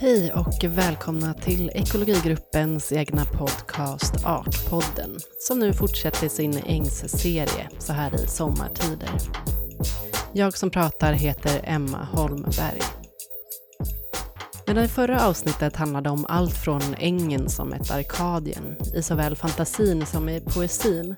Hej och välkomna till ekologigruppens egna podcast Artpodden som nu fortsätter sin ängsserie så här i sommartider. Jag som pratar heter Emma Holmberg. Medan det förra avsnittet handlade om allt från ängen som ett Arkadien, i såväl fantasin som i poesin,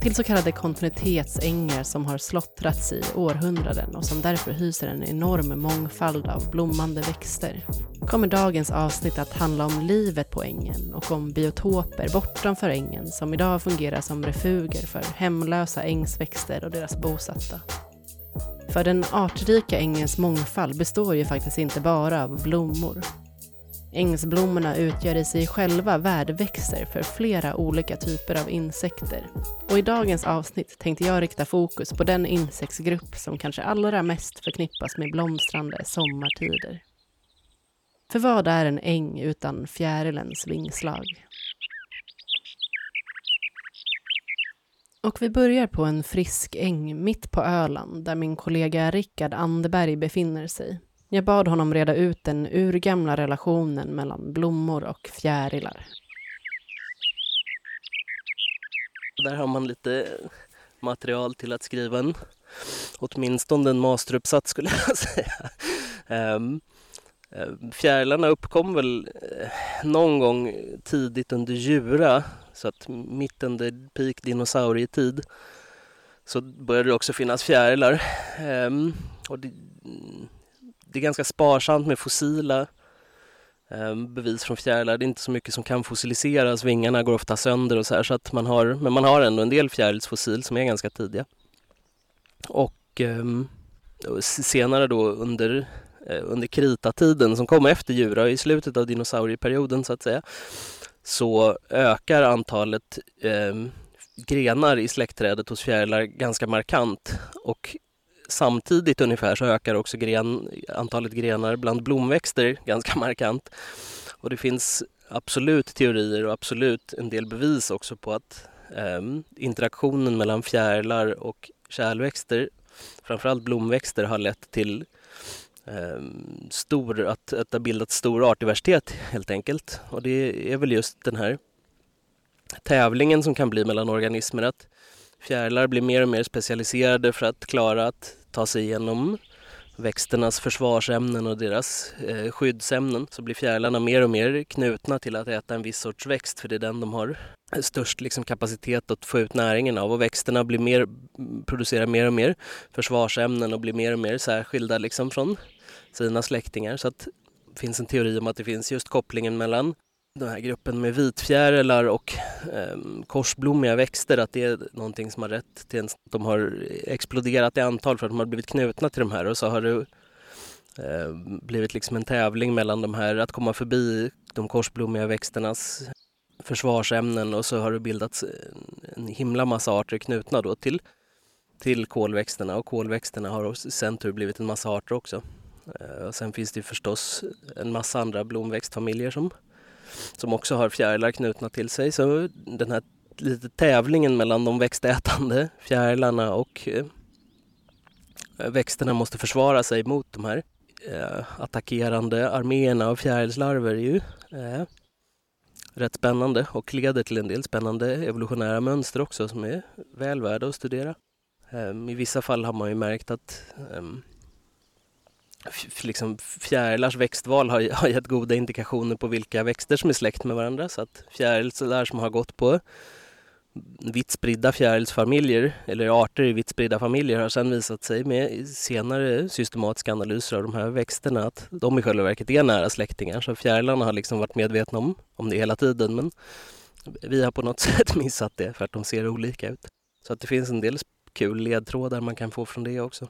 till så kallade kontinuitetsängar som har slottrats i århundraden och som därför hyser en enorm mångfald av blommande växter, kommer dagens avsnitt att handla om livet på ängen och om biotoper bortanför ängen som idag fungerar som refuger för hemlösa ängsväxter och deras bosatta. För den artrika ängens mångfald består ju faktiskt inte bara av blommor. Ängsblommorna utgör i sig själva värdväxter för flera olika typer av insekter. Och i dagens avsnitt tänkte jag rikta fokus på den insektsgrupp som kanske allra mest förknippas med blomstrande sommartider. För vad är en äng utan fjärilens vingslag? Och vi börjar på en frisk äng mitt på Öland där min kollega Rickard Anderberg befinner sig. Jag bad honom reda ut den urgamla relationen mellan blommor och fjärilar. Där har man lite material till att skriva en, åtminstone en masteruppsats skulle jag säga. Um, Eh, fjärilarna uppkom väl eh, någon gång tidigt under Jura så att mitt under peak dinosaurietid så började det också finnas fjärilar. Ehm, och det, det, är ganska sparsamt med fossila ehm, bevis från fjärilar. Det är inte så mycket som kan fossiliseras. Vingarna går ofta sönder och så här. Så att man har, men man har ändå en del fjärilsfossil som är ganska tidiga. Och ehm, och senare då under Eh, under kritatiden som kom efter Jura i slutet av dinosaurieperioden så att säga så ökar antalet eh, grenar i släktträdet hos fjärilar ganska markant och samtidigt ungefär så ökar också gren, antalet grenar bland blomväxter ganska markant. Och det finns absolut teorier och absolut en del bevis också på att eh, interaktionen mellan fjärilar och kärlväxter, framförallt blomväxter, har lett till Ehm, stor, att, att det har bildats stor artdiversitet helt enkelt. Och det är väl just den här tävlingen som kan bli mellan organismer att fjärilar blir mer och mer specialiserade för att klara att ta sig igenom växternas försvarsämnen och deras eh, skyddsämnen så blir fjärilarna mer och mer knutna till att äta en viss sorts växt för det är den de har störst liksom, kapacitet att få ut näringen av och växterna blir mer, producerar mer och mer försvarsämnen och blir mer och mer särskilda liksom, från sina släktingar. Så att det finns en teori om att det finns just kopplingen mellan den här gruppen med vitfjärilar och eh, korsblommiga växter, att det är någonting som har rätt till en, de har exploderat i antal för att de har blivit knutna till de här och så har det eh, blivit liksom en tävling mellan de här att komma förbi de korsblommiga växternas försvarsämnen och så har det bildats en himla massa arter knutna då till, till kolväxterna och kolväxterna har i sin tur blivit en massa arter också. Eh, och sen finns det förstås en massa andra blomväxtfamiljer som, som också har fjärilar knutna till sig. Så den här lite tävlingen mellan de växtätande fjärilarna och eh, växterna måste försvara sig mot de här eh, attackerande arméerna av fjärilslarver är ju rätt spännande och leder till en del spännande evolutionära mönster också som är väl värda att studera. Ehm, I vissa fall har man ju märkt att ehm, liksom fjärilars växtval har, har gett goda indikationer på vilka växter som är släkt med varandra. Så att fjärilar som har gått på vitt spridda fjärilsfamiljer eller arter i vitt spridda familjer har sedan visat sig med senare systematiska analyser av de här växterna att de i själva verket är nära släktingar. Så fjärilarna har liksom varit medvetna om, om det hela tiden men vi har på något sätt missat det för att de ser olika ut. Så att det finns en del kul ledtrådar man kan få från det också.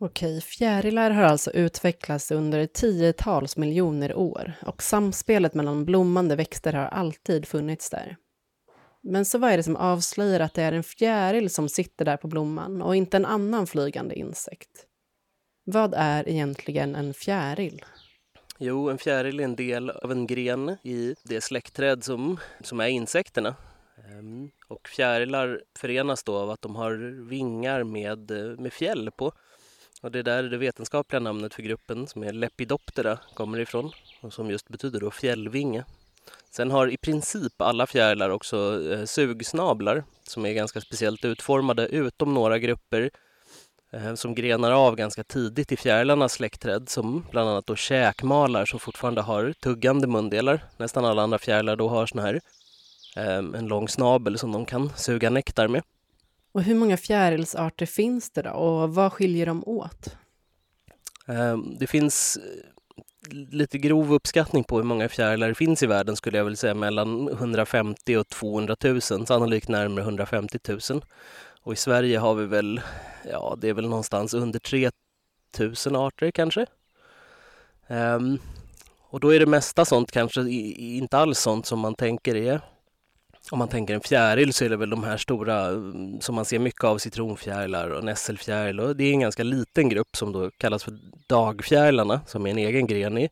Okej, fjärilar har alltså utvecklats under tiotals miljoner år och samspelet mellan blommande växter har alltid funnits där. Men så vad är det som avslöjar att det är en fjäril som sitter där på blomman och inte en annan flygande insekt? Vad är egentligen en fjäril? Jo, en fjäril är en del av en gren i det släktträd som, som är insekterna. Ehm, och fjärilar förenas då av att de har vingar med, eh, med fjäll på. Och det är där det vetenskapliga namnet för gruppen som är Lepidoptera kommer ifrån och som just betyder då fjällvinge. Sen har i princip alla fjärilar också eh, sugsnablar som är ganska speciellt utformade utom några grupper eh, som grenar av ganska tidigt i fjärilarnas släktträd som bland annat då käkmalar som fortfarande har tuggande mundelar. Nästan alla andra fjärilar då har sån här eh, en lång snabel som de kan suga nektar med. Och hur många fjärilsarter finns det då och vad skiljer dem åt? Ehm, det finns eh, lite grov uppskattning på hur många fjärilar det finns i världen skulle jag vilja säga mellan 150 och 200 000, sannolikt närmare 150 000. Och i Sverige har vi väl, ja det är väl någonstans under 3 000 arter kanske. Um, och då är det mesta sånt kanske inte alls sånt som man tänker är om man tänker en fjäril så är det väl de här stora mm, som man ser mycket av, citronfjärilar och nässelfjäril. Och det är en ganska liten grupp som då kallas för dagfjärilarna som är en egen gren i,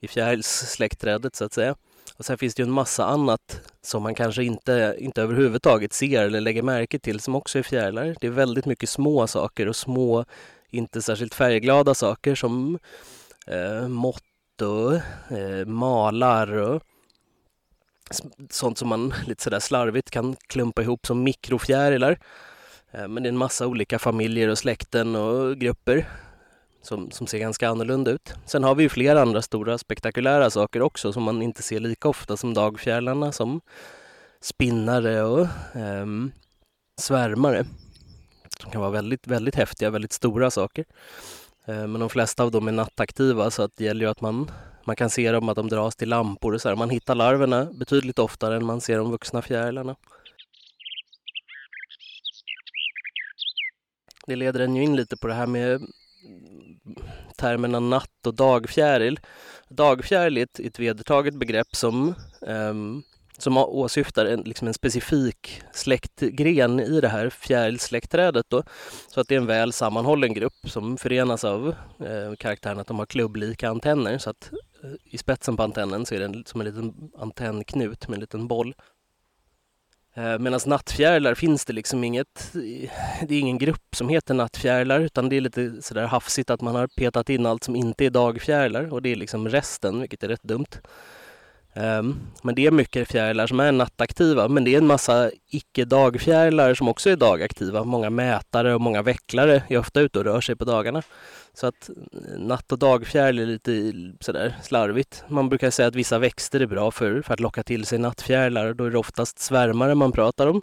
i fjärilssläktträdet så att säga. Och sen finns det ju en massa annat som man kanske inte, inte överhuvudtaget ser eller lägger märke till som också är fjärilar. Det är väldigt mycket små saker och små, inte särskilt färgglada saker som eh, mått och eh, malar och sånt som man lite sådär slarvigt kan klumpa ihop som mikrofjärilar. Eh, men det är en massa olika familjer och släkten och grupper som, som ser ganska annorlunda ut. Sen har vi ju flera andra stora spektakulära saker också som man inte ser lika ofta som dagfjärilarna som spinnare och um, svärmare. Som kan vara väldigt, väldigt häftiga, väldigt stora saker. Eh, men de flesta av dem är nattaktiva så att det gäller ju att man man kan se dem att de dras till lampor och så här. Man hittar larverna betydligt oftare än man ser de vuxna fjärilarna. Det leder en ju in lite på det här med mm, termerna natt och dagfjäril. Dagfjäril är ett, ett vedertaget begrepp som um, som åsyftar en, liksom en specifik släktgren i det här fjärilsläktträdet. Då. Så att det är en väl sammanhållen grupp som förenas av eh, karaktären att de har klubblika antenner. Så att i spetsen på antennen så är det som en liten antennknut med en liten boll. Eh, Medan nattfjärilar finns det liksom inget, det är ingen grupp som heter nattfjärilar utan det är lite sådär hafsigt att man har petat in allt som inte är dagfjärilar och det är liksom resten, vilket är rätt dumt. Um, men det är mycket fjärilar som är nattaktiva, men det är en massa icke-dagfjärilar som också är dagaktiva. Många mätare och många vecklare är ofta ute och rör sig på dagarna. Så att eh, natt och dagfjäril är lite sådär slarvigt. Man brukar säga att vissa växter är bra för, för att locka till sig nattfjärilar. Då är det oftast svärmare man pratar om.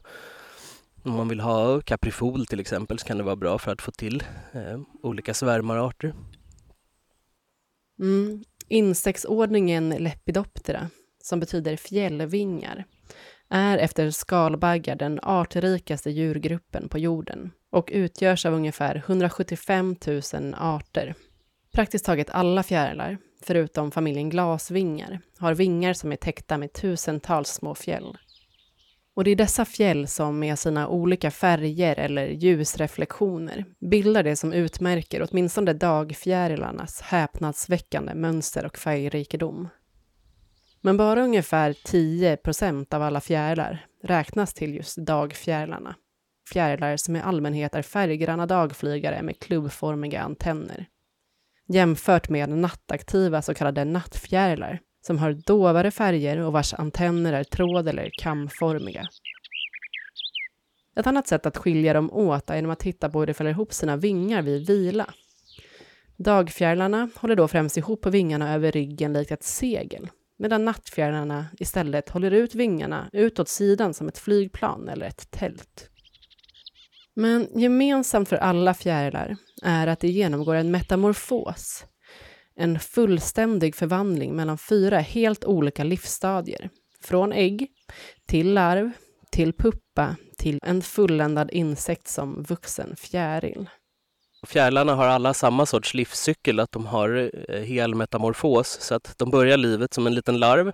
Om man vill ha kaprifol till exempel så kan det vara bra för att få till eh, olika svärmararter. Mm. Insektsordningen Lepidoptera, som betyder fjällvingar, är efter skalbaggar den artrikaste djurgruppen på jorden och utgörs av ungefär 175 000 arter. Praktiskt taget alla fjärilar, förutom familjen glasvingar, har vingar som är täckta med tusentals små fjäll. Och det är dessa fjäll som med sina olika färger eller ljusreflektioner bildar det som utmärker åtminstone dagfjärilarnas häpnadsväckande mönster och färgrikedom. Men bara ungefär 10% av alla fjärilar räknas till just dagfjärilarna. Fjärilar som i allmänhet är färggranna dagflygare med klubbformiga antenner. Jämfört med nattaktiva så kallade nattfjärilar som har dovare färger och vars antenner är tråd eller kamformiga. Ett annat sätt att skilja dem åt är genom att titta på hur de fäller ihop sina vingar vid vila. Dagfjärilarna håller då främst ihop vingarna över ryggen likt ett segel, medan nattfjärilarna istället håller ut vingarna utåt sidan som ett flygplan eller ett tält. Men gemensamt för alla fjärilar är att de genomgår en metamorfos, en fullständig förvandling mellan fyra helt olika livsstadier. Från ägg, till larv, till puppa, till en fulländad insekt som vuxen fjäril. Fjärilarna har alla samma sorts livscykel, att de har eh, hel metamorfos, så att de börjar livet som en liten larv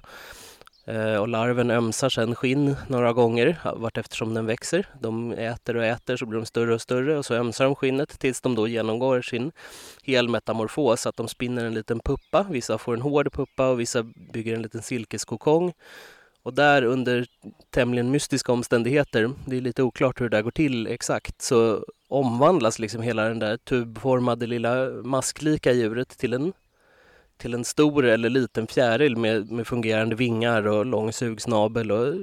eh, och larven ömsar sedan skinn några gånger vart eftersom den växer. De äter och äter så blir de större och större och så ömsar de skinnet tills de då genomgår sin helmetamorfos, att de spinner en liten puppa. Vissa får en hård puppa och vissa bygger en liten silkeskokong. Och där under tämligen mystiska omständigheter, det är lite oklart hur det där går till exakt, så omvandlas liksom hela den där tubformade lilla masklika djuret till en, till en stor eller liten fjäril med, med fungerande vingar och lång sugsnabel och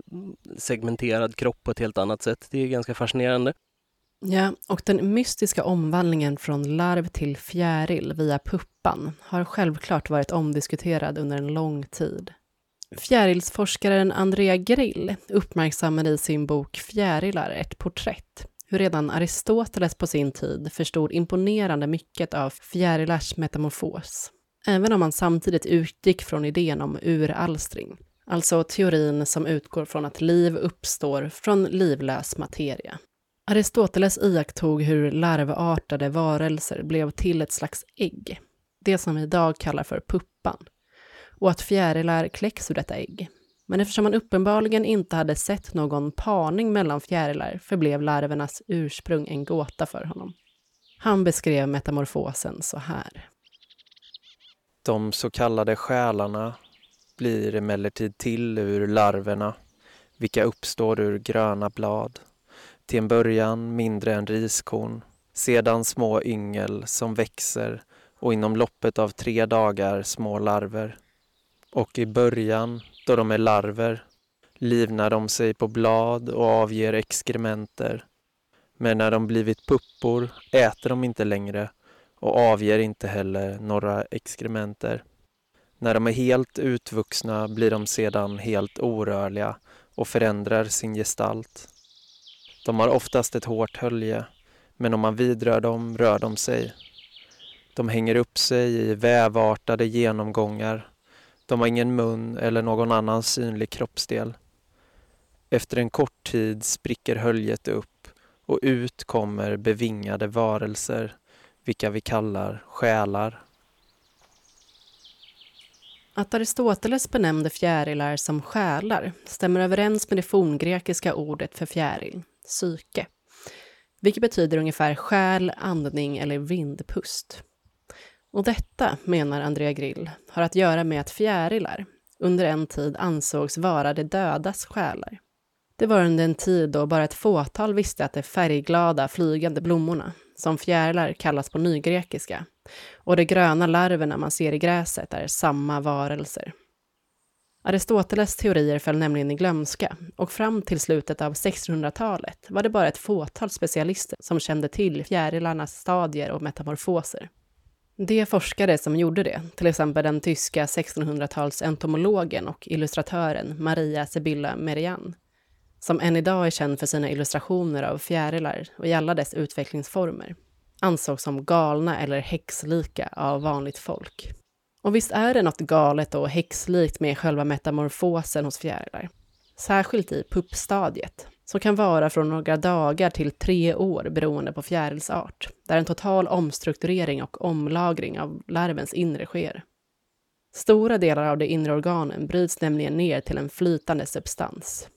segmenterad kropp på ett helt annat sätt. Det är ganska fascinerande. Ja, och den mystiska omvandlingen från larv till fjäril via puppan har självklart varit omdiskuterad under en lång tid. Fjärilsforskaren Andrea Grill uppmärksammade i sin bok Fjärilar ett porträtt hur redan Aristoteles på sin tid förstod imponerande mycket av fjärilars metamorfos, även om han samtidigt utgick från idén om uralstring, alltså teorin som utgår från att liv uppstår från livlös materia. Aristoteles iakttog hur larvartade varelser blev till ett slags ägg, det som vi idag kallar för puppan, och att fjärilar kläcks ur detta ägg. Men eftersom man uppenbarligen inte hade sett någon parning mellan fjärilar förblev larvernas ursprung en gåta för honom. Han beskrev metamorfosen så här. De så kallade själarna blir emellertid till ur larverna, vilka uppstår ur gröna blad. Till en början mindre än riskorn, sedan små yngel som växer och inom loppet av tre dagar små larver. Och i början, då de är larver, livnar de sig på blad och avger exkrementer. Men när de blivit puppor äter de inte längre och avger inte heller några exkrementer. När de är helt utvuxna blir de sedan helt orörliga och förändrar sin gestalt. De har oftast ett hårt hölje, men om man vidrör dem rör de sig. De hänger upp sig i vävartade genomgångar. De har ingen mun eller någon annan synlig kroppsdel. Efter en kort tid spricker höljet upp och ut kommer bevingade varelser, vilka vi kallar själar. Att Aristoteles benämnde fjärilar som själar stämmer överens med det forngrekiska ordet för fjäril, psyke, vilket betyder ungefär själ, andning eller vindpust. Och detta, menar Andrea Grill, har att göra med att fjärilar under en tid ansågs vara de dödas själar. Det var under en tid då bara ett fåtal visste att de färgglada flygande blommorna, som fjärilar kallas på nygrekiska, och de gröna larverna man ser i gräset är samma varelser. Aristoteles teorier föll nämligen i glömska och fram till slutet av 1600-talet var det bara ett fåtal specialister som kände till fjärilarnas stadier och metamorfoser. De forskare som gjorde det, till exempel den tyska 1600-tals entomologen och illustratören Maria Sibylla Merian, som än idag är känd för sina illustrationer av fjärilar och i alla dess utvecklingsformer, ansågs som galna eller häxlika av vanligt folk. Och visst är det något galet och häxlikt med själva metamorfosen hos fjärilar. Särskilt i puppstadiet, som kan vara från några dagar till tre år beroende på fjärilsart, där en total omstrukturering och omlagring av larvens inre sker. Stora delar av de inre organen bryts nämligen ner till en flytande substans.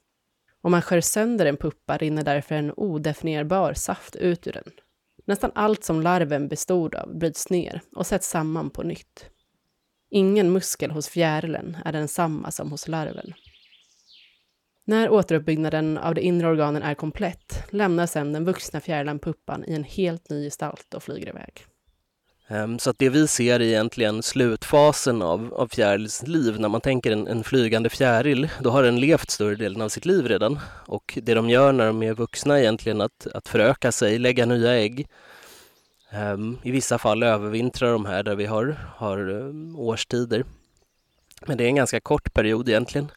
Om man skär sönder en puppa rinner därför en odefinierbar saft ut ur den. Nästan allt som larven bestod av bryts ner och sätts samman på nytt. Ingen muskel hos fjärilen är densamma som hos larven. När återuppbyggnaden av de inre organen är komplett lämnar sedan den vuxna fjärilen puppan i en helt ny gestalt och flyger iväg. Ehm, så att det vi ser är egentligen slutfasen av, av fjärils liv. När man tänker en, en flygande fjäril, då har den levt större delen av sitt liv redan. Och det de gör när de är vuxna är egentligen att, att föröka sig, lägga nya ägg. Um, I vissa fall övervintrar de här där vi har, har ehm, årstider. Men det är en ganska kort period egentligen.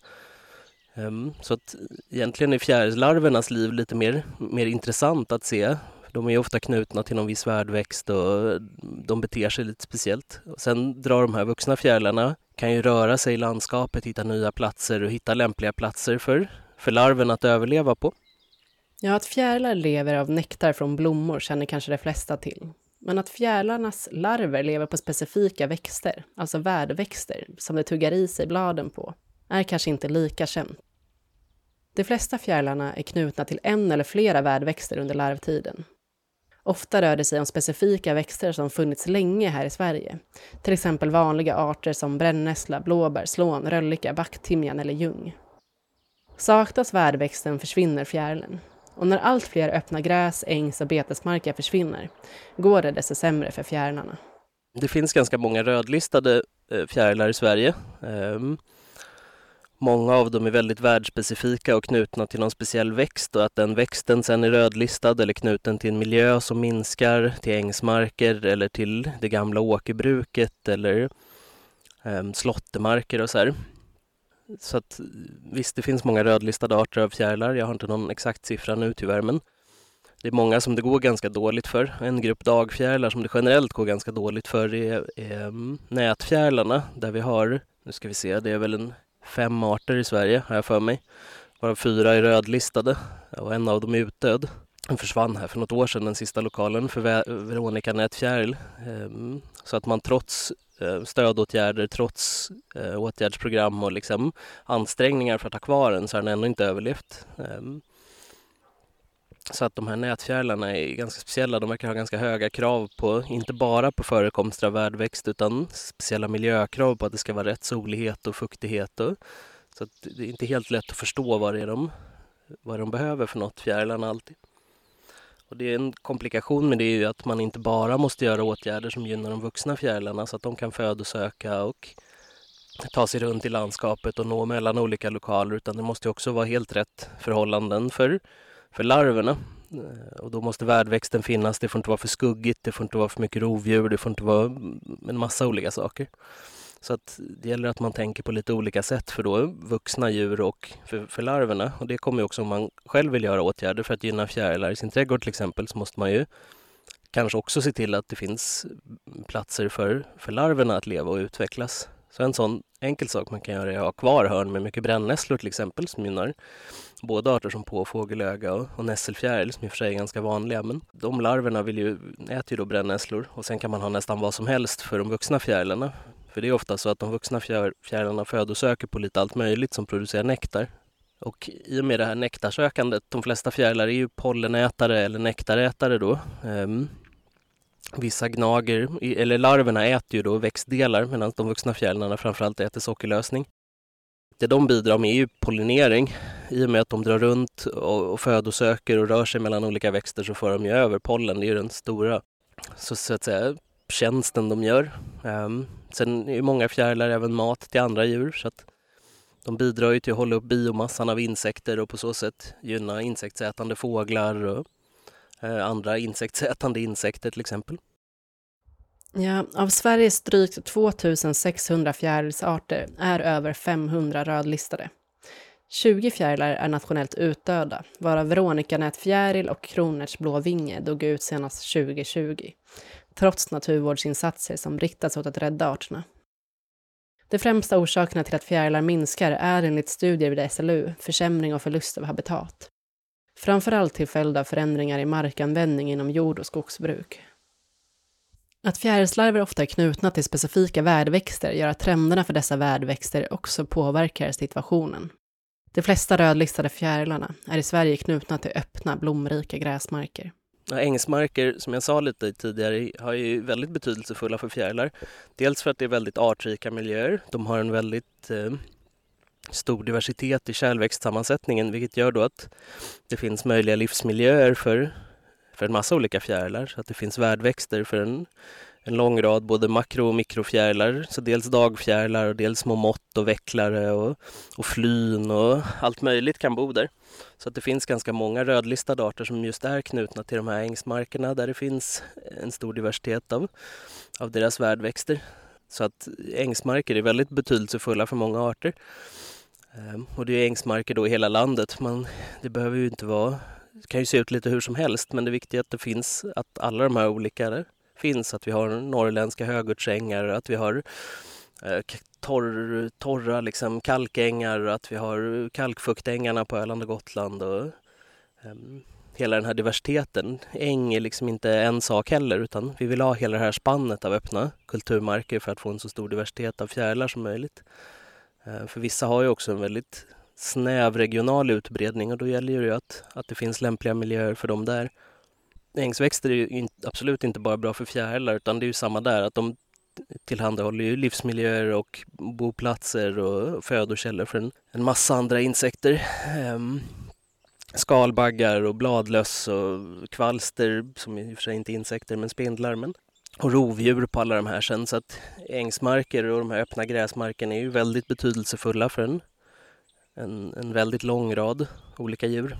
Um, så att egentligen är fjärilslarvernas liv lite mer, mer intressant att se de är ofta knutna till någon viss värdväxt och de beter sig lite speciellt. Och sen drar de här vuxna fjärilarna, kan ju röra sig i landskapet, hitta nya platser och hitta lämpliga platser för, för larven att överleva på. Ja, att fjärilar lever av nektar från blommor känner kanske de flesta till. Men att fjärilarnas larver lever på specifika växter, alltså värdväxter, som de tuggar i sig bladen på, är kanske inte lika känt. De flesta fjärilarna är knutna till en eller flera värdväxter under larvtiden Ofta rör det sig om specifika växter som funnits länge här i Sverige. Till exempel vanliga arter som brännässla, blåbär, slån, röllika, backtimjan eller ljung. Saknas värdväxten försvinner fjärilen. Och när allt fler öppna gräs, ängs och betesmarker försvinner går det desto sämre för fjärilarna. Det finns ganska många rödlistade eh, fjärilar i Sverige. Ehm, Många av dem är väldigt världsspecifika och knutna till någon speciell växt och att den växten sen är rödlistad eller knuten till en miljö som minskar, till ängsmarker eller till det gamla åkerbruket eller eh, slåttermarker och så här. Så att visst, det finns många rödlistade arter av fjärilar. Jag har inte någon exakt siffra nu tyvärr, men det är många som det går ganska dåligt för. En grupp dagfjärilar som det generellt går ganska dåligt för är, är nätfjärilarna där vi har, nu ska vi se, det är väl en fem arter i Sverige har jag för mig. Varav fyra är rödlistade och en av dem är utdöd. Den försvann här för något år sedan, den sista lokalen för Veronica nätfjäril. Ehm, så att man trots eh, stödåtgärder, trots eh, åtgärdsprogram och liksom ansträngningar för att ha kvar den så har den ändå inte överlevt. Ehm, så att de här nätfjärilarna är ganska speciella. De verkar ha ganska höga krav på, inte bara på förekomst av värdväxt utan speciella miljökrav på att det ska vara rätt solighet och fuktighet. Och, så att det är inte helt lätt att förstå vad det är de, vad de behöver för något, fjärilarna alltid. Och det är en komplikation med det är ju att man inte bara måste göra åtgärder som gynnar de vuxna fjärilarna så att de kan födosöka och ta sig runt i landskapet och nå mellan olika lokaler utan det måste också vara helt rätt förhållanden för för larverna. Eh, och då måste värdväxten finnas, det får inte vara för skuggigt, det får inte vara för mycket rovdjur, det får inte vara en massa olika saker. Så att det gäller att man tänker på lite olika sätt för då vuxna djur och för, för larverna. Och det kommer också om man själv vill göra åtgärder för att gynna fjärilar i sin trädgård till exempel så måste man ju kanske också se till att det finns platser för, för larverna att leva och utvecklas. Så en sån enkel sak man kan göra är att ha kvar hörn med mycket brännässlor till exempel som gynnar både arter som påfågelöga och, och nässelfjäril som i och för sig är ganska vanliga. Men de larverna vill ju, äter ju då brännässlor och sen kan man ha nästan vad som helst för de vuxna fjärilarna. För det är ofta så att de vuxna fjär, fjärilarna födosöker på lite allt möjligt som producerar nektar. Och i och med det här nektarsökandet, de flesta fjärilar är ju pollenätare eller nektarätare då. Um, Vissa gnager, eller larverna äter ju då växtdelar medan de vuxna fjärilarna framförallt äter sockerlösning. Det de bidrar med är ju pollinering. I och med att de drar runt och, och födosöker och rör sig mellan olika växter så får de ju över pollen. Det är ju den stora så, så att säga, tjänsten de gör. Um, sen är många fjärilar även mat till andra djur så att de bidrar ju till att hålla upp biomassan av insekter och på så sätt gynna insektsätande fåglar och uh, andra insektsätande insekter till exempel. Ja, av Sveriges drygt 2600 fjärilsarter är över 500 rödlistade. 20 fjärilar är nationellt utdöda, varav Veronikanätfjäril och kronärtsblåvinge dog ut senast 2020, trots naturvårdsinsatser som riktats åt att rädda arterna. De främsta orsakerna till att fjärilar minskar är enligt studier vid SLU försämring och förlust av habitat. Framförallt till följd av förändringar i markanvändning inom jord och skogsbruk. Att fjärilslarver ofta är knutna till specifika värdväxter gör att trenderna för dessa värdväxter också påverkar situationen. De flesta rödlistade fjärilarna är i Sverige knutna till öppna, blomrika gräsmarker. Ja, ängsmarker, som jag sa lite tidigare, har ju väldigt betydelsefulla för fjärilar. Dels för att det är väldigt artrika miljöer. De har en väldigt eh, stor diversitet i kärlväxtsammansättningen vilket gör då att det finns möjliga livsmiljöer för för en massa olika fjärilar. Så att det finns värdväxter för en, en lång rad både makro och mikrofjärilar. Så dels dagfjärilar och dels små mått och vecklare och, och flyn och allt möjligt kan bo där. Så att det finns ganska många rödlistade arter som just är knutna till de här ängsmarkerna där det finns en stor diversitet av, av deras värdväxter. Så att ängsmarker är väldigt betydelsefulla för många arter. Ehm, och det är ängsmarker då i hela landet. Man, det behöver ju inte vara det kan ju se ut lite hur som helst men det viktiga är att det finns, att alla de här olika finns. Att vi har norrländska högurtsängar, att vi har eh, torr, torra liksom kalkängar, att vi har kalkfuktängarna på Öland och Gotland och um, hela den här diversiteten. Äng är liksom inte en sak heller utan vi vill ha hela det här spannet av öppna kulturmarker för att få en så stor diversitet av fjärilar som möjligt. Uh, för vissa har ju också en väldigt snäv regional utbredning och då gäller det ju att, att det finns lämpliga miljöer för dem där. Ängsväxter är ju in, absolut inte bara bra för fjärilar utan det är ju samma där att de tillhandahåller ju livsmiljöer och boplatser och födokällor för en, en massa andra insekter. Ehm, skalbaggar och bladlöss och kvalster, som i och för sig inte är insekter, men spindlar. Men, och rovdjur på alla de här sen. Så att ängsmarker och de här öppna gräsmarkerna är ju väldigt betydelsefulla för en, en, en väldigt lång rad olika djur.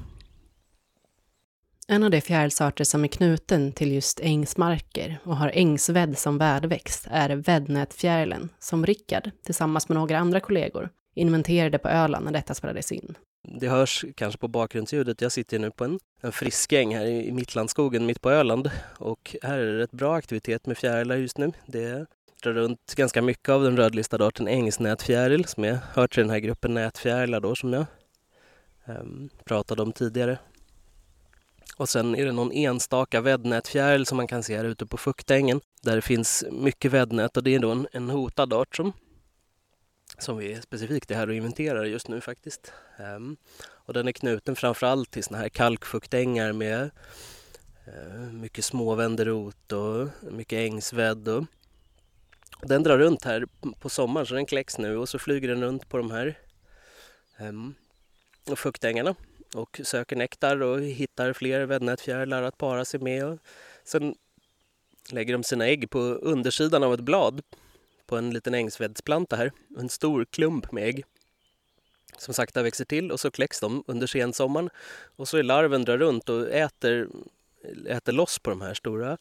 En av de fjärilsarter som är knuten till just ängsmarker och har ängsvädd som värdväxt är väddnätfjärilen, som Rickard tillsammans med några andra kollegor inventerade på Öland när detta spelades in. Det hörs kanske på bakgrundsljudet. Jag sitter nu på en, en friskäng här i Mittlandskogen mitt på Öland och här är det rätt bra aktivitet med fjärilar just nu. Det drar runt ganska mycket av den rödlistade arten ängsnätfjäril som jag hör till den här gruppen nätfjärilar då som jag um, pratade om tidigare. Och sen är det någon enstaka väddnätfjäril som man kan se här ute på fuktängen där det finns mycket väddnät och det är då en, en hotad art som, som vi specifikt är här och inventerar just nu faktiskt. Um, och den är knuten framförallt till såna här kalkfuktängar med eh, mycket småvänderot och mycket ängsvädd. Och den drar runt här på sommaren så den kläcks nu och så flyger den runt på de här ehm, um, fuktängarna och söker nektar och hittar fler väddnätfjärilar att para sig med. Och sen lägger de sina ägg på undersidan av ett blad på en liten ängsvedsplanta här. En stor klump med ägg som sakta växer till och så kläcks de under sensommaren. Och så är larven drar runt och äter, äter loss på de här stora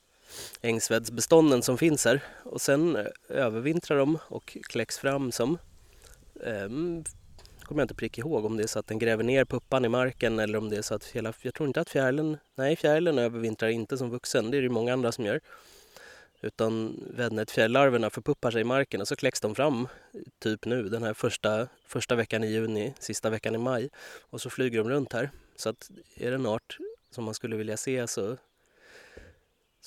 ängsvedsbestånden som finns här. Och sen eh, övervintrar de och kläcks fram som eh, kommer jag inte prick ihåg om det är så att den gräver ner puppan i marken eller om det är så att hela, jag tror inte att fjärilen, nej fjärilen övervintrar inte som vuxen, det är det många andra som gör. Utan väddnätfjärillarverna förpuppar sig i marken och så kläcks de fram typ nu den här första, första veckan i juni, sista veckan i maj och så flyger de runt här. Så att är det en art som man skulle vilja se så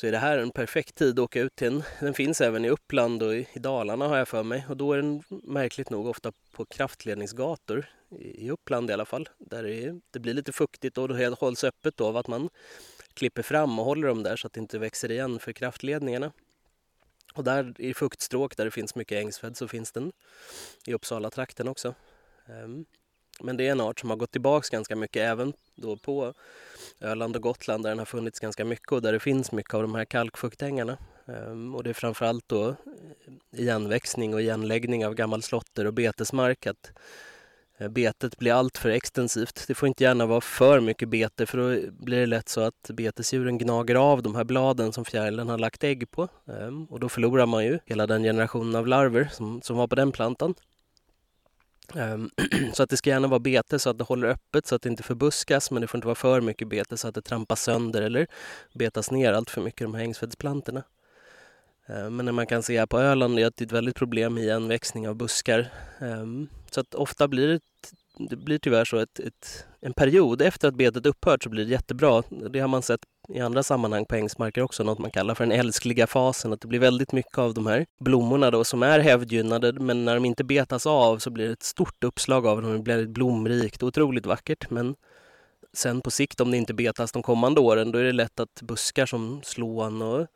så är det här en perfekt tid att åka ut till en. Den finns även i Uppland och i Dalarna har jag för mig och då är den märkligt nog ofta på kraftledningsgator i Uppland i alla fall där det, är, det blir lite fuktigt och det hålls öppet då av att man klipper fram och håller dem där så att det inte växer igen för kraftledningarna. Och där i fuktstråk där det finns mycket ängsfädd så finns den i Uppsala-trakten också. Ehm. Men det är en art som har gått tillbaks ganska mycket även då på Öland och Gotland där den har funnits ganska mycket och där det finns mycket av de här kalkfuktängarna. Ehm, och det är framförallt då eh, igenväxning och igenläggning av gammal slotter och betesmark. Att eh, betet blir allt för extensivt. Det får inte gärna vara för mycket bete för då blir det lätt så att betesdjuren gnager av de här bladen som fjärilen har lagt ägg på. Ehm, och då förlorar man ju hela den generationen av larver som, som var på den plantan. Ehm, så att det ska gärna vara bete så att det håller öppet så att det inte förbuskas men det får inte vara för mycket bete så att det trampas sönder eller betas ner allt för mycket de här ängsvedsplantorna. Ehm, men det man kan se här på Öland är att det är ett väldigt problem med igenväxning av buskar. Ehm, så att ofta blir det det blir tyvärr så ett, ett, en period efter att betet upphört så blir det jättebra. Det har man sett i andra sammanhang på ängsmarker också, något man kallar för den älskliga fasen. Att det blir väldigt mycket av de här blommorna då som är hävdgynnade men när de inte betas av så blir det ett stort uppslag av dem. Det blir blomrikt och otroligt vackert. Men sen på sikt om det inte betas de kommande åren då är det lätt att buskar som slån och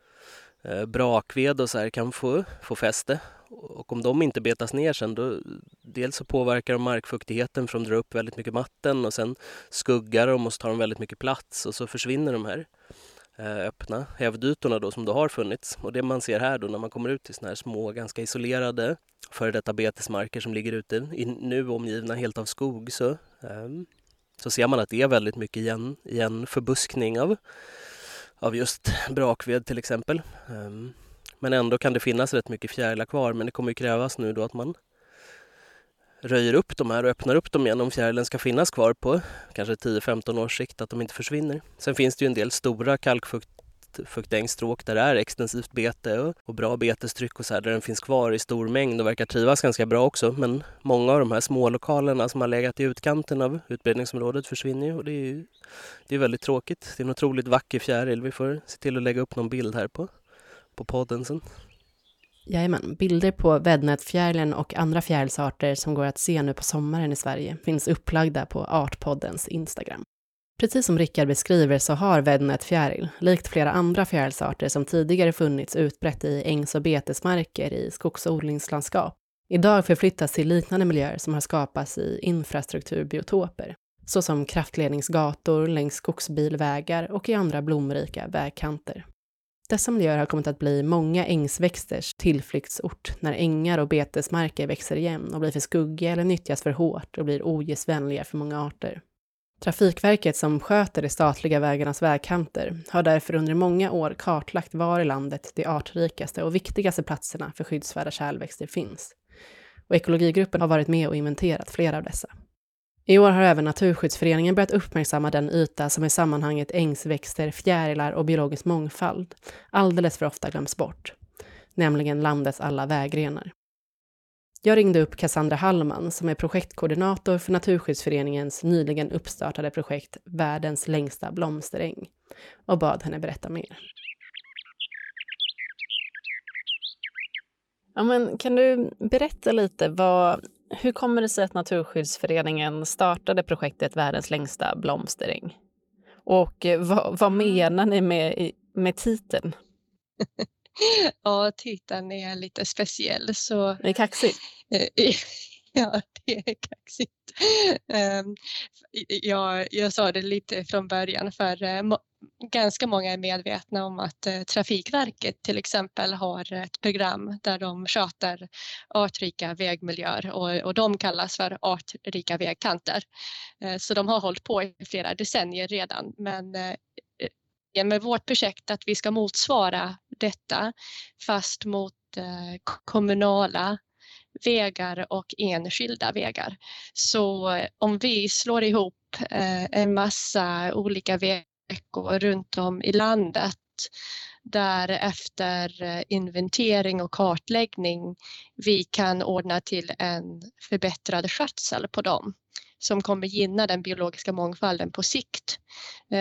eh, brakved och så här kan få, få fäste och om de inte betas ner sen då dels så påverkar de markfuktigheten för de drar upp väldigt mycket matten och sen skuggar de och så tar de väldigt mycket plats och så försvinner de här eh, öppna hävdytorna då som då har funnits. Och det man ser här då när man kommer ut till sådana här små, ganska isolerade före detta betesmarker som ligger ute, nu omgivna helt av skog, så, um, så ser man att det är väldigt mycket igen, igen förbuskning av, av just brakved till exempel. Um, men ändå kan det finnas rätt mycket fjärilar kvar men det kommer ju krävas nu då att man röjer upp de här och öppnar upp dem igen om fjärilen ska finnas kvar på kanske 10-15 års sikt, att de inte försvinner. Sen finns det ju en del stora kalkfuktängsstråk där det är extensivt bete och, och, bra betestryck och så här, där den finns kvar i stor mängd och verkar trivas ganska bra också. Men många av de här små lokalerna som har legat i utkanten av utbredningsområdet försvinner ju och det är ju det är väldigt tråkigt. Det är en otroligt vacker fjäril. Vi får se till att lägga upp någon bild här på på podden sen. Jajamän, bilder på väddnätfjärilen och andra fjärilsarter som går att se nu på sommaren i Sverige finns upplagda på Artpoddens Instagram. Precis som Rickard beskriver så har väddnätfjäril, likt flera andra fjärilsarter som tidigare funnits utbrett i ängs och betesmarker i skogsodlingslandskap, idag förflyttas till liknande miljöer som har skapats i infrastrukturbiotoper, såsom kraftledningsgator längs skogsbilvägar och i andra blomrika vägkanter. Dessa miljöer har kommit att bli många ängsväxters tillflyktsort när ängar och betesmarker växer igen och blir för skuggiga eller nyttjas för hårt och blir ogästvänliga för många arter. Trafikverket som sköter de statliga vägarnas vägkanter har därför under många år kartlagt var i landet de artrikaste och viktigaste platserna för skyddsvärda kärlväxter finns. Och ekologigruppen har varit med och inventerat flera av dessa. I år har även Naturskyddsföreningen börjat uppmärksamma den yta som i sammanhanget ängsväxter, fjärilar och biologisk mångfald alldeles för ofta glöms bort, nämligen landets alla vägrenar. Jag ringde upp Cassandra Hallman som är projektkoordinator för Naturskyddsföreningens nyligen uppstartade projekt Världens längsta blomsteräng och bad henne berätta mer. Ja, men kan du berätta lite, vad, hur kommer det sig att Naturskyddsföreningen startade projektet Världens längsta blomsteräng? Och eh, vad, vad menar ni med, med titeln? ja, titeln är lite speciell. Så... Det är kaxigt. Ja, det är kaxigt. Ehm, jag, jag sa det lite från början för eh, ganska många är medvetna om att eh, Trafikverket till exempel har ett program där de tjatar artrika vägmiljöer och, och de kallas för artrika vägkanter. Eh, så de har hållit på i flera decennier redan men med vårt projekt att vi ska motsvara detta fast mot kommunala vägar och enskilda vägar. Så eh, om vi slår ihop eh, en massa olika veckor runt om i landet där efter eh, inventering och kartläggning vi kan ordna till en förbättrad skötsel på dem som kommer gynna den biologiska mångfalden på sikt.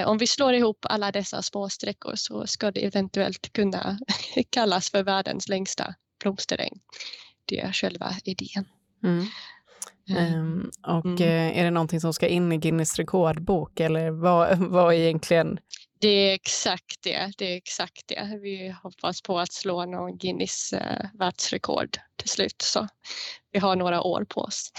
Om vi slår ihop alla dessa små sträckor så ska det eventuellt kunna kallas för världens längsta blomsteräng det är själva idén. Mm. Um, och mm. är det någonting som ska in i Guinness rekordbok eller vad, vad är egentligen? Det är exakt det. Det är exakt det. Vi hoppas på att slå någon Guinness uh, världsrekord till slut. Så vi har några år på oss.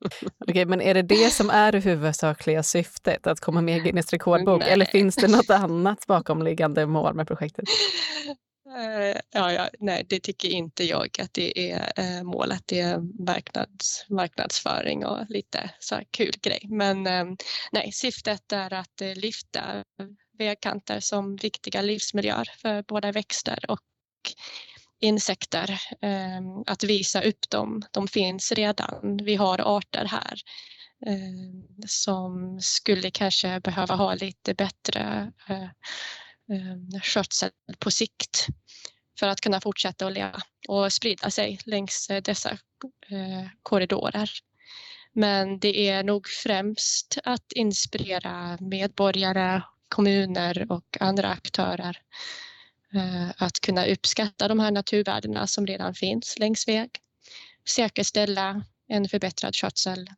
Okej, okay, men är det det som är det huvudsakliga syftet, att komma med i Guinness rekordbok? Nej. Eller finns det något annat bakomliggande mål med projektet? Eh, ja, ja, nej, det tycker inte jag att det är eh, målet. Det är marknads, marknadsföring och lite så här kul grej. Men eh, nej, syftet är att lyfta vägkanter som viktiga livsmiljöer för både växter och insekter. att visa upp dem. De finns redan. Vi har arter här som skulle kanske behöva ha lite bättre Eh, skötsel på sikt för att kunna fortsätta att leva och sprida sig längs eh, dessa eh, korridorer. Men det är nog främst att inspirera medborgare, kommuner och andra aktörer eh, att kunna uppskatta de här naturvärdena som redan finns längs väg. Säkerställa en förbättrad skötsel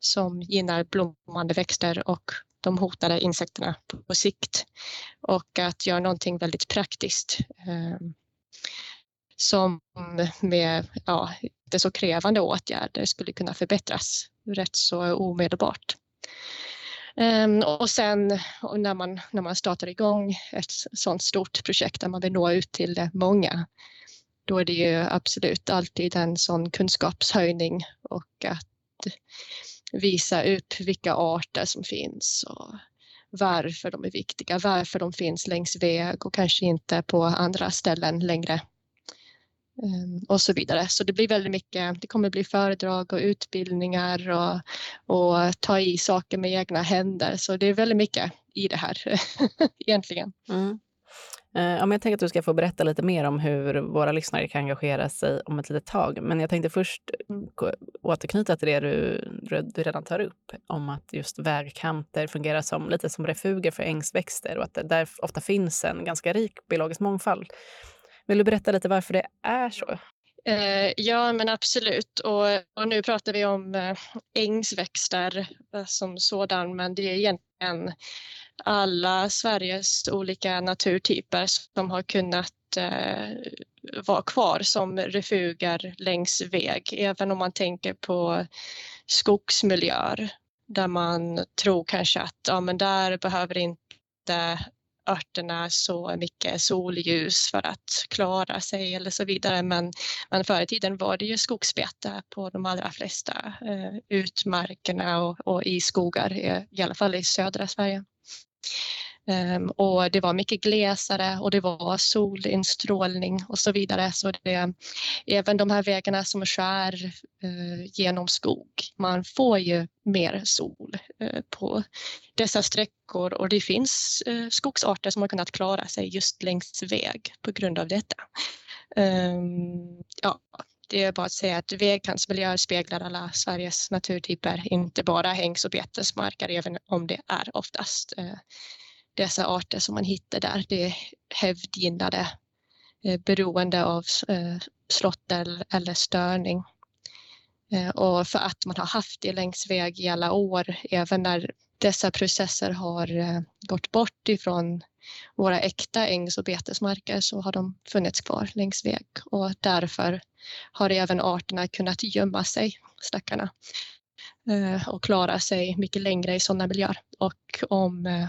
som gynnar blommande växter och de hotade insekterna på sikt och att göra någonting väldigt praktiskt eh, som med ja, inte så krävande åtgärder skulle kunna förbättras rätt så omedelbart. Um, och sen när man, när man startar igång ett sådant stort projekt där man vill nå ut till många, då är det ju absolut alltid en sån kunskapshöjning och att visa upp vilka arter som finns och varför de är viktiga, varför de finns längs väg och kanske inte på andra ställen längre ehm, och så vidare. Så det blir väldigt mycket, det kommer bli föredrag och utbildningar och, och ta i saker med egna händer. Så det är väldigt mycket i det här egentligen. Mm. Eh, ja, men jag tänker att du ska få berätta lite mer om hur våra lyssnare kan engagera sig om ett litet tag. Men jag tänkte först mm. återknyta till det du, du redan tar upp om att just vägkanter fungerar som, lite som refuger för ängsväxter och att det där ofta finns en ganska rik biologisk mångfald. Vill du berätta lite varför det är så? Eh, ja, men absolut. Och, och, nu pratar vi om eh, ängsväxter som sådan, men det är egentligen alla Sveriges olika naturtyper som har kunnat eh, vara kvar som refuger längs väg, även om man tänker på skogsmiljöer där man tror kanske att ja, men där behöver inte örterna så mycket solljus för att klara sig eller så vidare. Men, men förr i tiden var det ju skogsbete på de allra flesta eh, utmarkerna och, och i skogar, i alla fall i södra Sverige. Um, och det var mycket glesare och det var solinstrålning och så vidare. Så det, även de här vägarna som skär uh, genom skog, man får ju mer sol uh, på dessa sträckor och det finns uh, skogsarter som har kunnat klara sig just längs väg på grund av detta. Um, ja, det är bara att säga att vägkantsmiljöer speglar alla Sveriges naturtyper, inte bara hängs och betesmarker, även om det är oftast eh, dessa arter som man hittar där. Det är hävdgynnade eh, beroende av slåtter slott eller störning. Och för att man har haft det längs väg i alla år, även när dessa processer har gått bort ifrån våra äkta ängs och betesmarker så har de funnits kvar längs väg och därför har även arterna kunnat gömma sig, stackarna, eh, och klara sig mycket längre i sådana miljöer. Och om eh,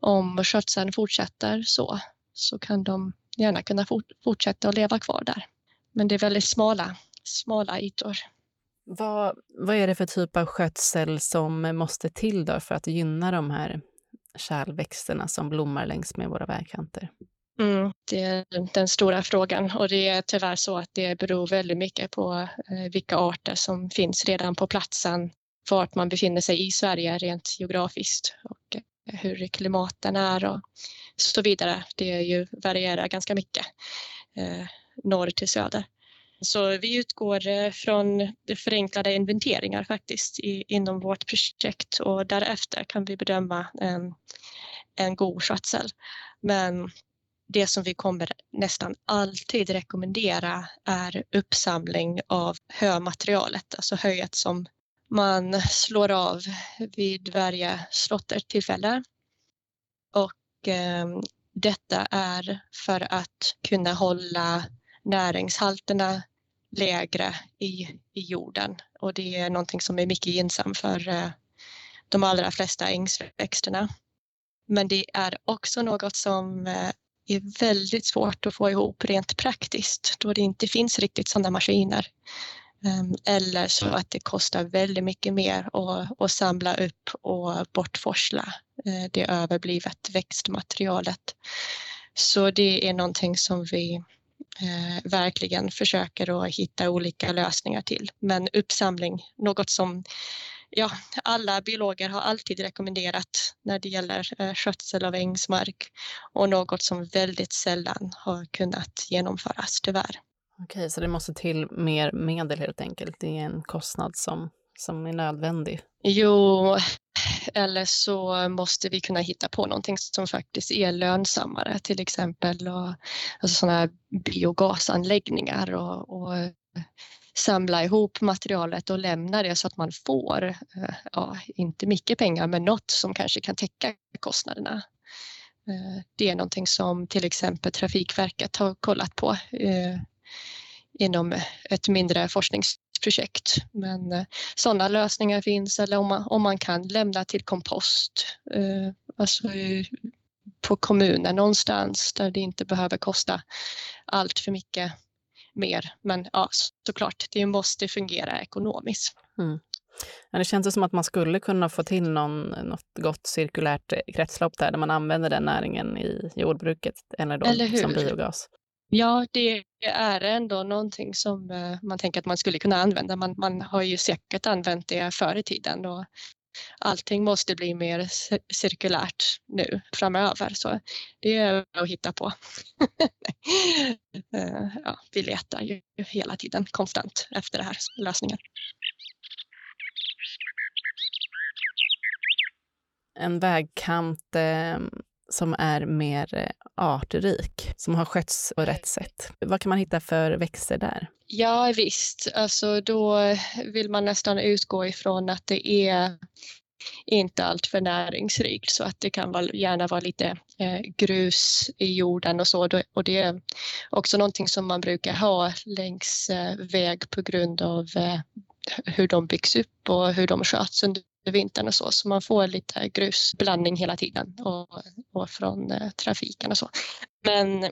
om skötseln fortsätter så, så kan de gärna kunna fortsätta att leva kvar där. Men det är väldigt smala, smala ytor. Vad, vad är det för typ av skötsel som måste till då för att gynna de här kärlväxterna som blommar längs med våra vägkanter? Mm, det är den stora frågan och det är tyvärr så att det beror väldigt mycket på eh, vilka arter som finns redan på platsen, vart man befinner sig i Sverige rent geografiskt och eh, hur klimaten är och så vidare. Det är ju varierar ganska mycket eh, norr till söder. Så vi utgår eh, från förenklade inventeringar faktiskt i, inom vårt projekt och därefter kan vi bedöma en, en god skötsel. Men det som vi kommer nästan alltid rekommendera är uppsamling av hömaterialet, alltså höet som man slår av vid varje slåttertillfälle. Och eh, detta är för att kunna hålla näringshalterna lägre i, i jorden och det är någonting som är mycket gynnsamt för eh, de allra flesta ängsväxterna. Men det är också något som eh, är väldigt svårt att få ihop rent praktiskt då det inte finns riktigt sådana maskiner. Ehm, eller så att det kostar väldigt mycket mer att, att samla upp och bortforsla eh, det överblivet växtmaterialet. Så det är någonting som vi eh, verkligen försöker att hitta olika lösningar till. Men uppsamling, något som ja, alla biologer har alltid rekommenderat när det gäller eh, skötsel av ängsmark och något som väldigt sällan har kunnat genomföras tyvärr. Okej, så det måste till mer medel helt enkelt. Det är en kostnad som, som är nödvändig. Jo, eller så måste vi kunna hitta på någonting som faktiskt är lönsammare, till exempel och, alltså sådana biogasanläggningar och, och samla ihop materialet och lämna det så att man får, eh, ja, inte mycket pengar, men något som kanske kan täcka kostnaderna. Eh, det är någonting som till exempel Trafikverket har kollat på eh, inom ett mindre forskningsprojekt. Men eh, sådana lösningar finns eller om man, om man kan lämna till kompost, eh, alltså på kommunen någonstans där det inte behöver kosta allt för mycket mer. Men ja, såklart, det måste fungera ekonomiskt. Mm. Ja, det känns som att man skulle kunna få till någon, något gott cirkulärt kretslopp där, där man använder den näringen i jordbruket eller, då eller som biogas. Ja, det är ändå någonting som eh, man tänker att man skulle kunna använda. Man, man har ju säkert använt det förr i tiden och allting måste bli mer cirkulärt nu framöver. Så det är att hitta på. Eh, ja, vi letar ju hela tiden konstant efter det här lösningen. En vägkant eh, som är mer eh, artrik, som har skötts på rätt sätt. Vad kan man hitta för växter där? Ja visst, alltså då vill man nästan utgå ifrån att det är inte alltför näringsrikt så att det kan vara, gärna vara lite eh, grus i jorden och så. Och det är också någonting som man brukar ha längs eh, väg på grund av eh, hur de byggs upp och hur de sköts under vintern och så. Så man får lite grusblandning hela tiden och, och från eh, trafiken och så. Men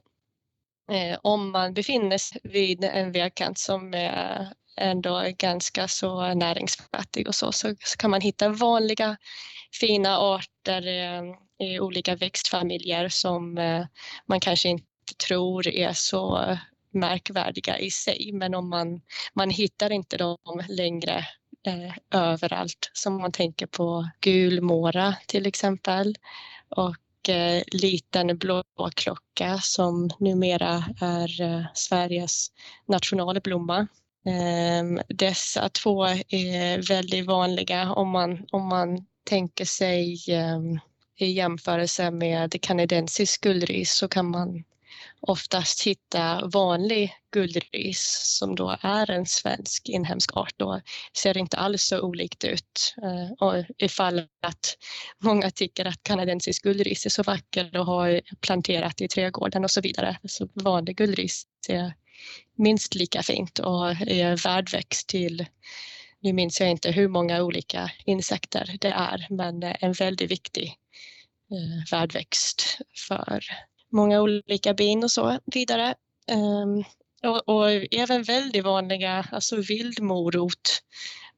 eh, om man befinner sig vid en vägkant som är ändå ganska så näringsfattig och så, så, så kan man hitta vanliga fina arter eh, i olika växtfamiljer som eh, man kanske inte tror är så märkvärdiga i sig. Men om man, man hittar inte dem längre eh, överallt. Som man tänker på gulmåra till exempel och eh, liten blåklocka som numera är eh, Sveriges nationalblomma. Eh, dessa två är väldigt vanliga om man, om man tänker sig ehm, i jämförelse med kanadensisk guldris så kan man oftast hitta vanlig guldris som då är en svensk inhemsk art. och ser inte alls så olikt ut. Eh, och ifall att många tycker att kanadensisk guldris är så vacker och har planterat i trädgården och så vidare. Så vanlig guldris är minst lika fint och är värdväxt till nu minns jag inte hur många olika insekter det är, men en väldigt viktig eh, värdväxt för många olika bin och så vidare. Um, och, och, även väldigt vanliga, alltså vildmorot,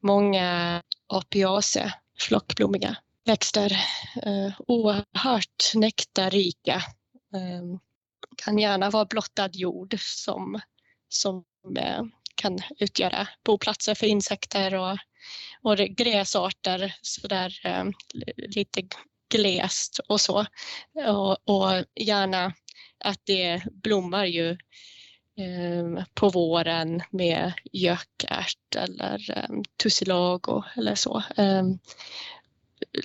många apiaceae, flockblommiga växter. Uh, oerhört nektarrika. Um, ehm, kan gärna vara blottad jord som, som uh, kan utgöra boplatser för insekter och, och gräsarter sådär um, lite glest och så. Och, och gärna att det blommar ju eh, på våren med gökärt eller eh, tussilago eller så. Eh,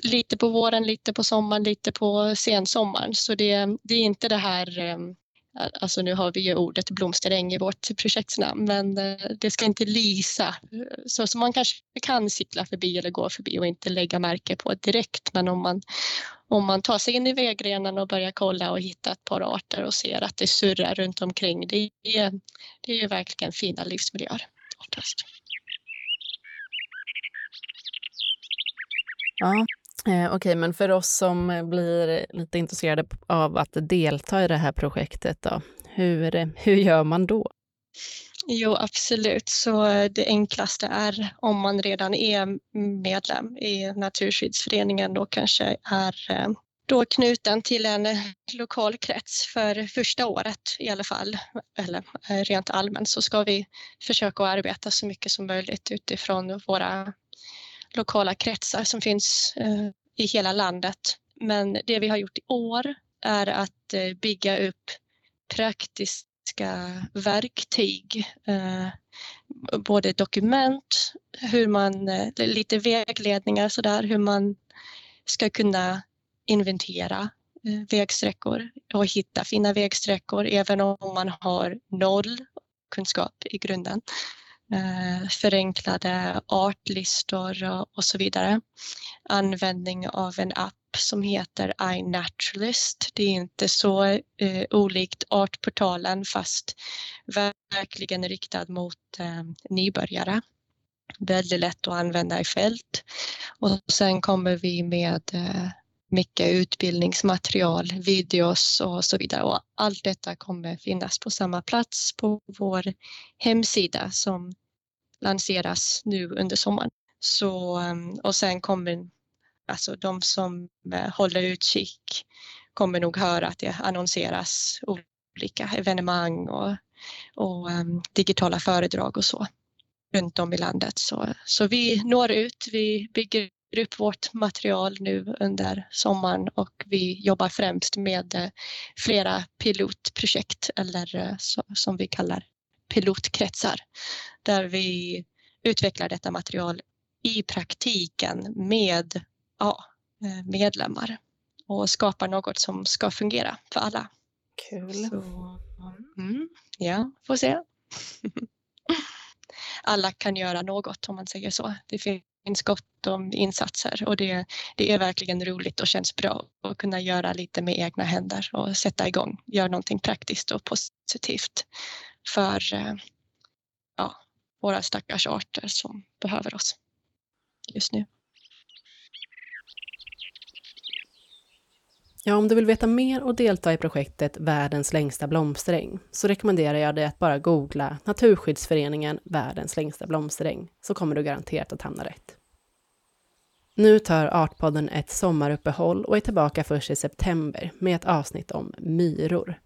lite på våren, lite på sommaren, lite på sensommaren. Så det, det är inte det här ehm, Alltså nu har vi ju ordet blomsteräng i vårt projektsnamn men eh, det ska inte lysa. Så som man kanske kan cykla förbi eller gå förbi och inte lägga märke på direkt. Men om man, om man tar sig in i vägrenen och börjar kolla och hitta ett par arter och ser att det surrar runt omkring. Det är, det är ju verkligen fina livsmiljöer oftast. Ja, Eh, Okej, okay, men för oss som blir lite intresserade av att delta i det här projektet, då, hur, hur gör man då? Jo, absolut. Så eh, det enklaste är om man redan är medlem i Naturskyddsföreningen och kanske är eh, då knuten till en eh, lokal krets för första året i alla fall, eller rent allmänt så ska vi försöka att arbeta så mycket som möjligt utifrån våra lokala kretsar som finns eh, i hela landet. Men det vi har gjort i år är att eh, bygga upp praktiska verktyg. Eh, både dokument, hur man, eh, lite vägledningar sådär, hur man ska kunna inventera eh, vägsträckor och hitta fina vägsträckor även om man har noll kunskap i grunden eh, förenklade artlistor och, och, så vidare. Användning av en app som heter iNaturalist. Det är inte så eh, olikt Artportalen fast verkligen riktad mot eh, nybörjare. Väldigt lätt att använda i fält. Och sen kommer vi med eh, mycket utbildningsmaterial, videos och så vidare. Och allt detta kommer finnas på samma plats på vår hemsida som lanseras nu under sommaren. Så, ehm, och sen kommer alltså de som eh, håller utkik kommer nog höra att det annonseras olika evenemang och, och um, digitala föredrag och så runt om i landet. Så, så vi når ut, vi bygger upp vårt material nu under sommaren och vi jobbar främst med eh, flera pilotprojekt eller eh, som vi kallar pilotkretsar där vi utvecklar detta material i praktiken med ja, eh, medlemmar. och skapar något som ska fungera för alla. Kul. Så, mm, ja, får se. alla kan göra något om man säger så. Det finns gott om insatser och det, det är verkligen roligt och känns bra att kunna göra lite med egna händer och sätta igång, göra någonting praktiskt och positivt för eh, ja, våra stackars arter som behöver oss just nu. Ja, om du vill veta mer och delta i projektet Världens längsta blomsteräng så rekommenderar jag dig att bara googla Naturskyddsföreningen Världens längsta blomsteräng så kommer du garanterat att hamna rätt. Nu tar Artpodden ett sommaruppehåll och är tillbaka först i september med ett avsnitt om myror.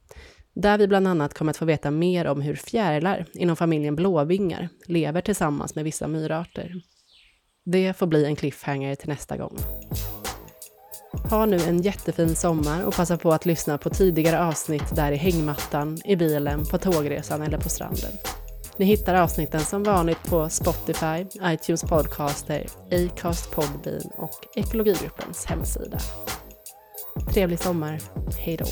Där vi bland annat kommer att få veta mer om hur fjärilar inom familjen blåvingar lever tillsammans med vissa myrarter. Det får bli en cliffhanger till nästa gång. Ha nu en jättefin sommar och passa på att lyssna på tidigare avsnitt där i hängmattan, i bilen, på tågresan eller på stranden. Ni hittar avsnitten som vanligt på Spotify, iTunes Podcaster, Acast Podbean och Ekologigruppens hemsida. Trevlig sommar. Hej då!